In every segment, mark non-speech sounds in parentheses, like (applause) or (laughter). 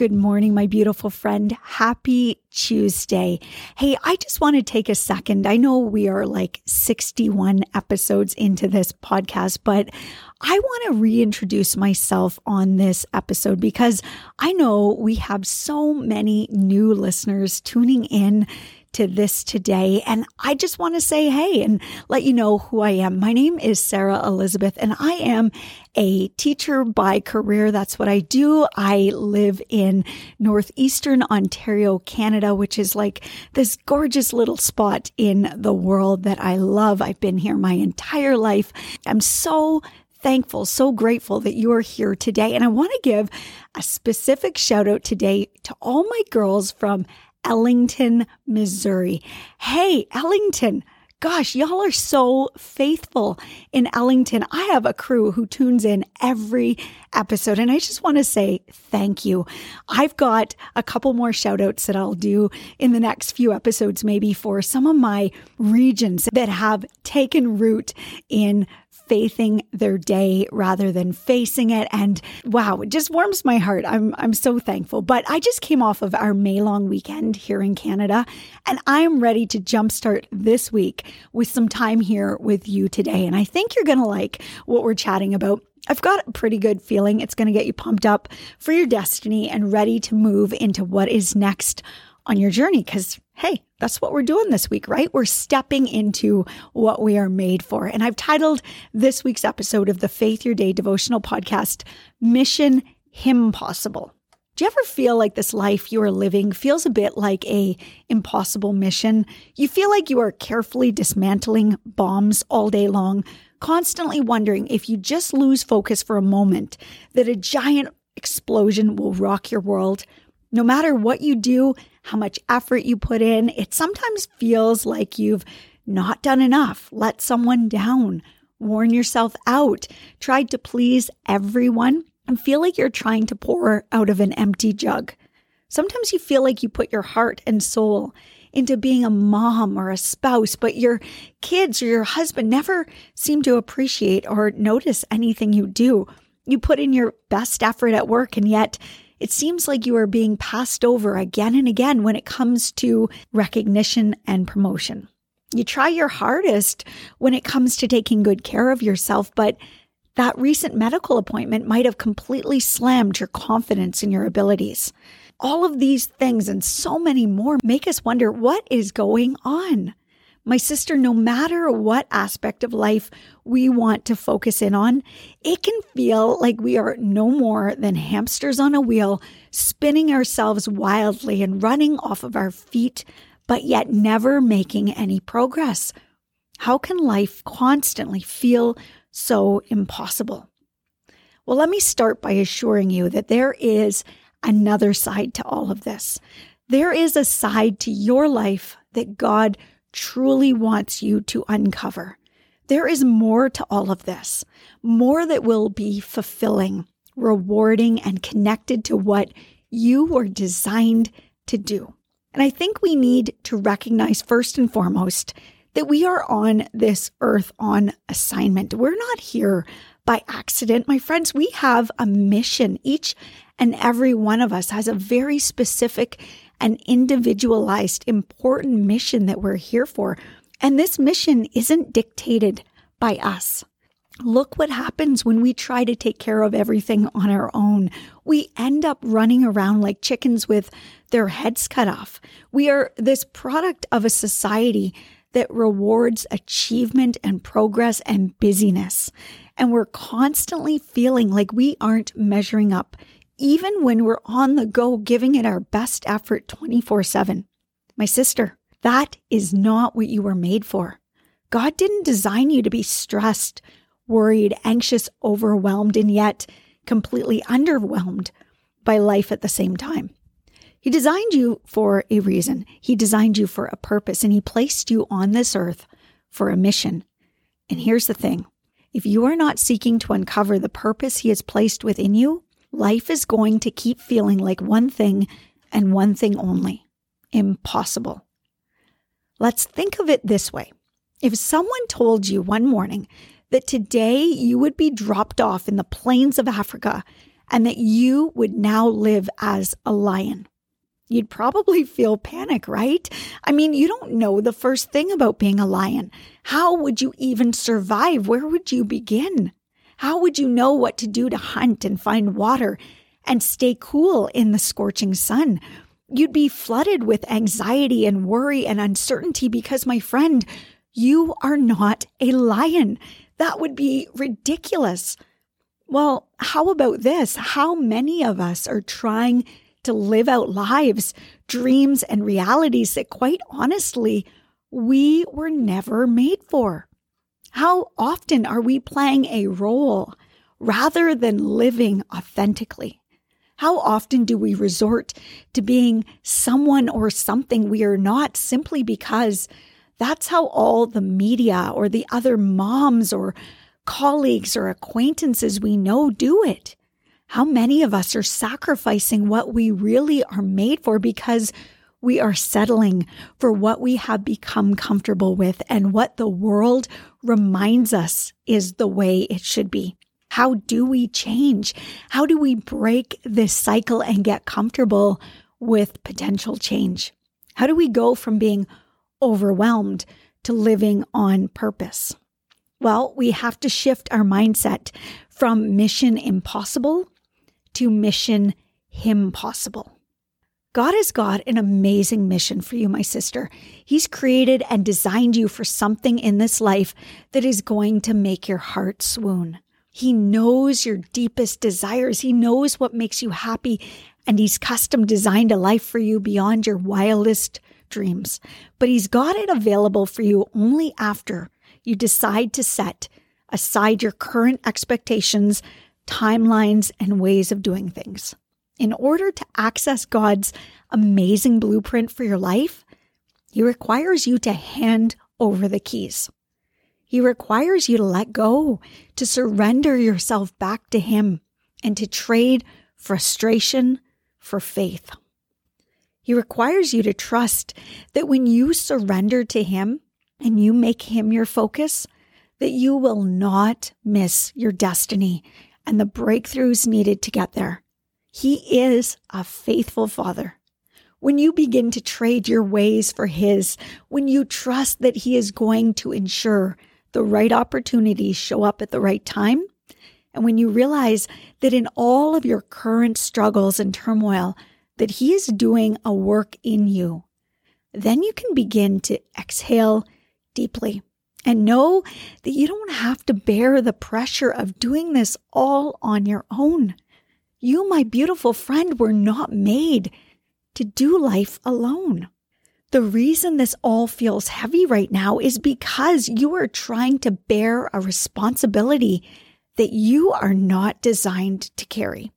Good morning, my beautiful friend. Happy Tuesday. Hey, I just want to take a second. I know we are like 61 episodes into this podcast, but I want to reintroduce myself on this episode because I know we have so many new listeners tuning in to this today. And I just want to say, hey, and let you know who I am. My name is Sarah Elizabeth, and I am a teacher by career. That's what I do. I live in Northeastern Ontario, Canada, which is like this gorgeous little spot in the world that I love. I've been here my entire life. I'm so thankful, so grateful that you are here today. And I want to give a specific shout out today to all my girls from Ellington, Missouri. Hey, Ellington. Gosh, y'all are so faithful in Ellington. I have a crew who tunes in every episode, and I just want to say thank you. I've got a couple more shout outs that I'll do in the next few episodes, maybe for some of my regions that have taken root in faithing their day rather than facing it. And wow, it just warms my heart. I'm, I'm so thankful. But I just came off of our May long weekend here in Canada, and I am ready to jumpstart this week with some time here with you today. And I think you're going to like what we're chatting about. I've got a pretty good feeling it's going to get you pumped up for your destiny and ready to move into what is next on your journey because hey, that's what we're doing this week, right? We're stepping into what we are made for. And I've titled this week's episode of the Faith Your Day devotional podcast, Mission Him Possible. Do you ever feel like this life you are living feels a bit like a impossible mission? You feel like you are carefully dismantling bombs all day long, constantly wondering if you just lose focus for a moment that a giant explosion will rock your world. No matter what you do, how much effort you put in. It sometimes feels like you've not done enough, let someone down, worn yourself out, tried to please everyone, and feel like you're trying to pour out of an empty jug. Sometimes you feel like you put your heart and soul into being a mom or a spouse, but your kids or your husband never seem to appreciate or notice anything you do. You put in your best effort at work, and yet it seems like you are being passed over again and again when it comes to recognition and promotion. You try your hardest when it comes to taking good care of yourself, but that recent medical appointment might have completely slammed your confidence in your abilities. All of these things and so many more make us wonder what is going on. My sister, no matter what aspect of life we want to focus in on, it can feel like we are no more than hamsters on a wheel, spinning ourselves wildly and running off of our feet, but yet never making any progress. How can life constantly feel so impossible? Well, let me start by assuring you that there is another side to all of this. There is a side to your life that God truly wants you to uncover. There is more to all of this, more that will be fulfilling, rewarding, and connected to what you were designed to do. And I think we need to recognize first and foremost that we are on this earth on assignment. We're not here by accident. My friends, we have a mission. Each and every one of us has a very specific an individualized, important mission that we're here for. And this mission isn't dictated by us. Look what happens when we try to take care of everything on our own. We end up running around like chickens with their heads cut off. We are this product of a society that rewards achievement and progress and busyness. And we're constantly feeling like we aren't measuring up, even when we're on the go, giving it our best effort 24 7. My sister, that is not what you were made for. God didn't design you to be stressed, worried, anxious, overwhelmed, and yet completely underwhelmed by life at the same time. He designed you for a reason. He designed you for a purpose, and He placed you on this earth for a mission. And here's the thing if you are not seeking to uncover the purpose He has placed within you, life is going to keep feeling like one thing and one thing only impossible. Let's think of it this way. If someone told you one morning that today you would be dropped off in the plains of Africa and that you would now live as a lion. You'd probably (laughs) feel panic, right? I mean, you don't know the first thing about being a lion. How would you even survive? Where would you begin? How would you know what to do to hunt and find water and stay cool in the scorching sun? You'd be flooded with anxiety and worry and uncertainty because, my friend, you are not a lion. That would be ridiculous. Well, how about this? How many of us are trying to live out lives, dreams, and realities that, quite honestly, we were never made for? How often are we playing a role rather than living authentically? How often do we resort to being someone or something we are not simply because that's how all the media or the other moms or colleagues or acquaintances we know do it. How many of us are sacrificing what we really are made for because we are settling for what we have become comfortable with and what the world reminds us is the way it should be? How do we change? How do we break this cycle and get comfortable with potential change? How do we go from being overwhelmed to living on purpose? Well, we have to shift our mindset from mission impossible to mission him possible. God has got an amazing mission for you, my sister. He's created and designed you for something in this life that is going to make your heart swoon. He knows your deepest desires. He knows what makes you happy, and He's custom designed a life for you beyond your wildest dreams, but He's got it available for you only after you decide to set aside your current expectations, timelines, and ways of doing things. In order to access God's amazing blueprint for your life, He requires you to hand over the keys. He requires you to let go, to surrender yourself back to Him, and to trade frustration for faith. He requires you to trust that when you surrender to Him and you make Him your focus, that you will not miss your destiny and the breakthroughs needed to get there. He is a faithful Father. When you begin to trade your ways for His, when you trust that He is going to ensure the right opportunities show up at the right time, and when you realize that in all of your current struggles and turmoil, that He is doing a work in you, then you can begin to exhale deeply and know that you don't have to bear the pressure of doing this all on your own. You, my beautiful friend, were not made to do life alone. The reason this all feels heavy right now is because you are trying to bear a responsibility that you are not designed to carry.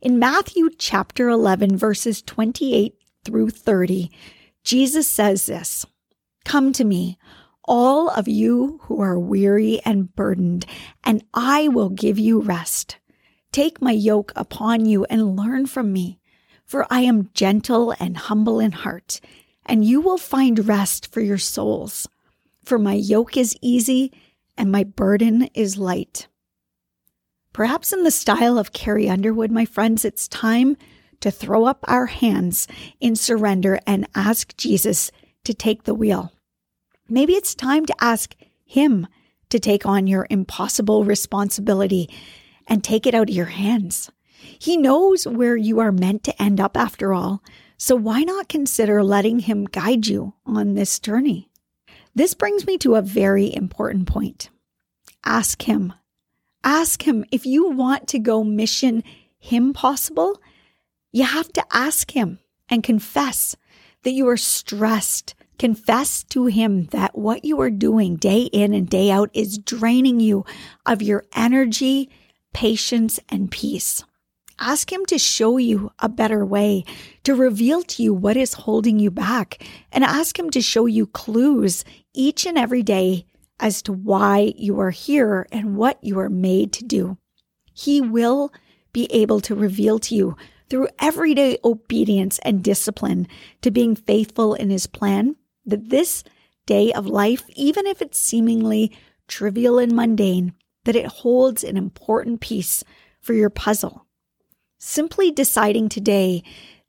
In Matthew chapter 11, verses 28 through 30, Jesus says this Come to me, all of you who are weary and burdened, and I will give you rest. Take my yoke upon you and learn from me, for I am gentle and humble in heart, and you will find rest for your souls. For my yoke is easy and my burden is light. Perhaps in the style of Carrie Underwood, my friends, it's time to throw up our hands in surrender and ask Jesus to take the wheel. Maybe it's time to ask Him to take on your impossible responsibility and take it out of your hands. He knows where you are meant to end up after all. So why not consider letting him guide you on this journey? This brings me to a very important point. Ask him. Ask him if you want to go mission him possible, you have to ask him and confess that you are stressed. Confess to him that what you are doing day in and day out is draining you of your energy, patience, and peace. Ask Him to show you a better way, to reveal to you what is holding you back, and ask Him to show you clues each and every day as to why you are here and what you are made to do. He will be able to reveal to you through everyday obedience and discipline to being faithful in His plan that this day of life, even if it's seemingly trivial and mundane, that it holds an important piece for your puzzle Simply deciding today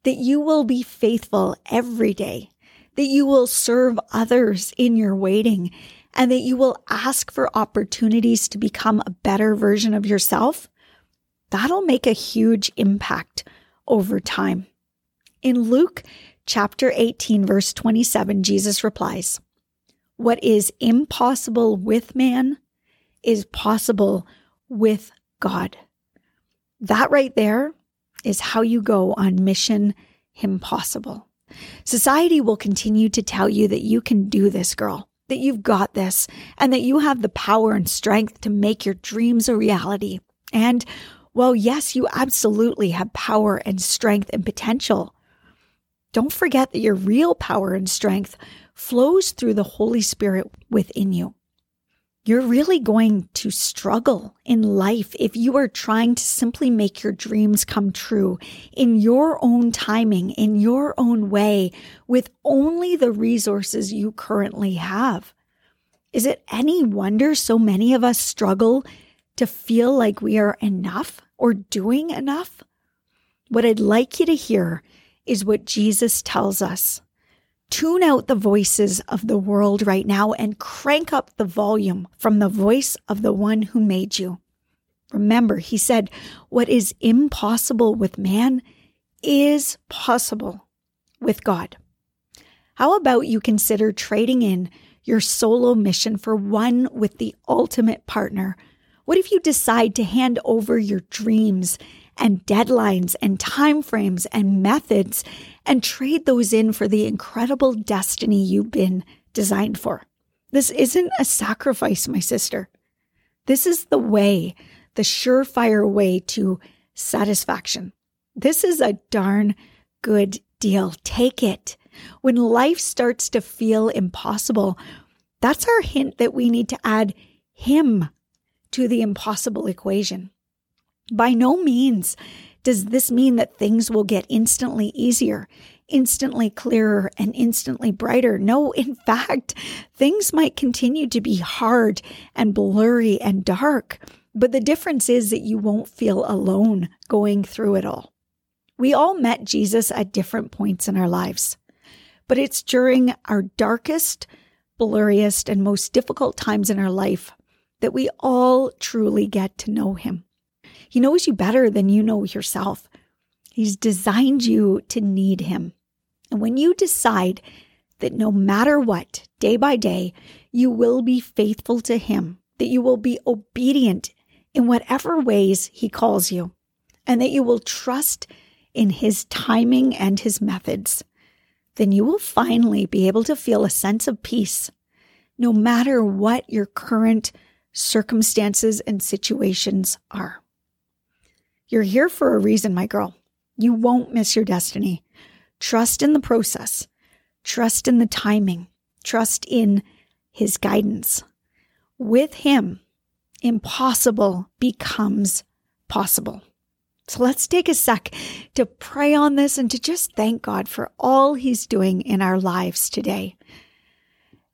that you will be faithful every day, that you will serve others in your waiting, and that you will ask for opportunities to become a better version of yourself, that'll make a huge impact over time. In Luke chapter 18, verse 27, Jesus replies, What is impossible with man is possible with God. That right there is how you go on mission impossible. Society will continue to tell you that you can do this, girl, that you've got this, and that you have the power and strength to make your dreams a reality. And well, yes, you absolutely have power and strength and potential. Don't forget that your real power and strength flows through the Holy Spirit within you you're really going to struggle in life if you are trying to simply make your dreams come true in your own timing, in your own way, with only the resources you currently have. Is it any wonder so many of us struggle to feel like we are enough or doing enough? What I'd like you to hear is what Jesus tells us Tune out the voices of the world right now and crank up the volume from the voice of the one who made you. Remember, he said, what is impossible with man is possible with God. How about you consider trading in your solo mission for one with the ultimate partner? What if you decide to hand over your dreams and deadlines and timeframes and methods and trade those in for the incredible destiny you've been designed for. This isn't a sacrifice, my sister. This is the way, the surefire way to satisfaction. This is a darn good deal. Take it. When life starts to feel impossible, that's our hint that we need to add Him to the impossible equation. By no means does this mean that things will get instantly easier, instantly clearer, and instantly brighter. No, in (laughs) fact, things might continue to be hard and blurry and dark. But the difference is that you won't feel alone going through it all. We all met Jesus at different points in our lives, but it's during our darkest, blurriest, and most difficult times in our life that we all truly get to know him. He knows you better than you know yourself. He's designed you to need Him. And when you decide that no matter what, day by day, you will be faithful to Him, that you will be obedient in whatever ways He calls you, and that you will trust in His timing and His methods, then you will finally be able to feel a sense of peace, no matter what your current circumstances and situations are. You're here for a reason, my girl. You won't miss your destiny. Trust in the process, trust in the timing, trust in his guidance. With him, impossible becomes possible. So let's take a sec to pray on this and to just thank God for all he's doing in our lives today.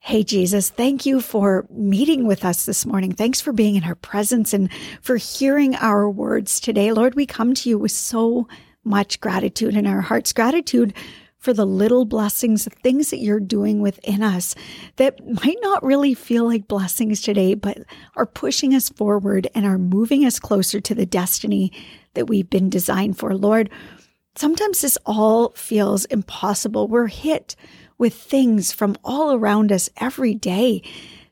Hey, Jesus, thank you for meeting with us this morning. Thanks for being in our presence and for hearing our words today. Lord, we come to you with so much gratitude in our hearts, gratitude for the little blessings, the things that you're doing within us that might not really feel like blessings today, but are pushing us forward and are moving us closer to the destiny that we've been designed for. Lord, sometimes this all feels impossible. We're hit with things from all around us every day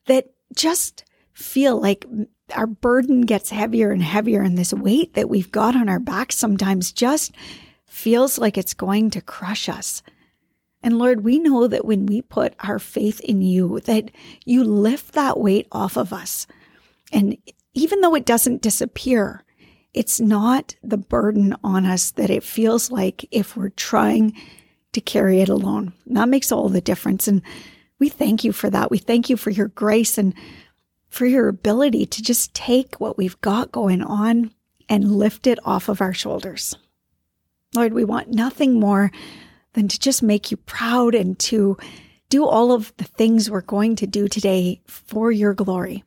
that just feel like our burden gets heavier and heavier, and this weight that we've got on our back sometimes just feels like it's going to crush us. And Lord, we know that when we put our faith in you, that you lift that weight off of us. And even though it doesn't disappear, it's not the burden on us that it feels like if we're trying to carry it alone. that makes all the difference. And we thank you for that. We thank you for your grace and for your ability to just take what we've got going on and lift it off of our shoulders. Lord, we want nothing more than to just make you proud and to do all of the things we're going to do today for your glory.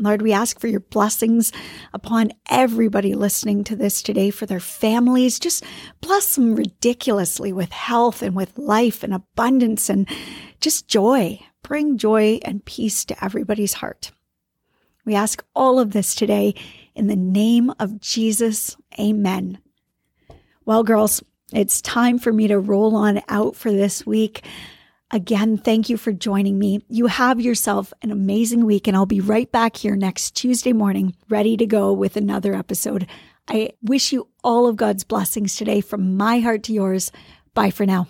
Lord, we ask for your blessings upon everybody listening to this today, for their families. Just bless them ridiculously with health and with life and abundance and just joy. Bring joy and peace to everybody's heart. We ask all of this today in the name of Jesus. Amen. Well, girls, it's time for me to roll on out for this week. Again, thank you for joining me. You have yourself an amazing week, and I'll be right back here next Tuesday morning, ready to go with another episode. I wish you all of God's blessings today from my heart to yours. Bye for now.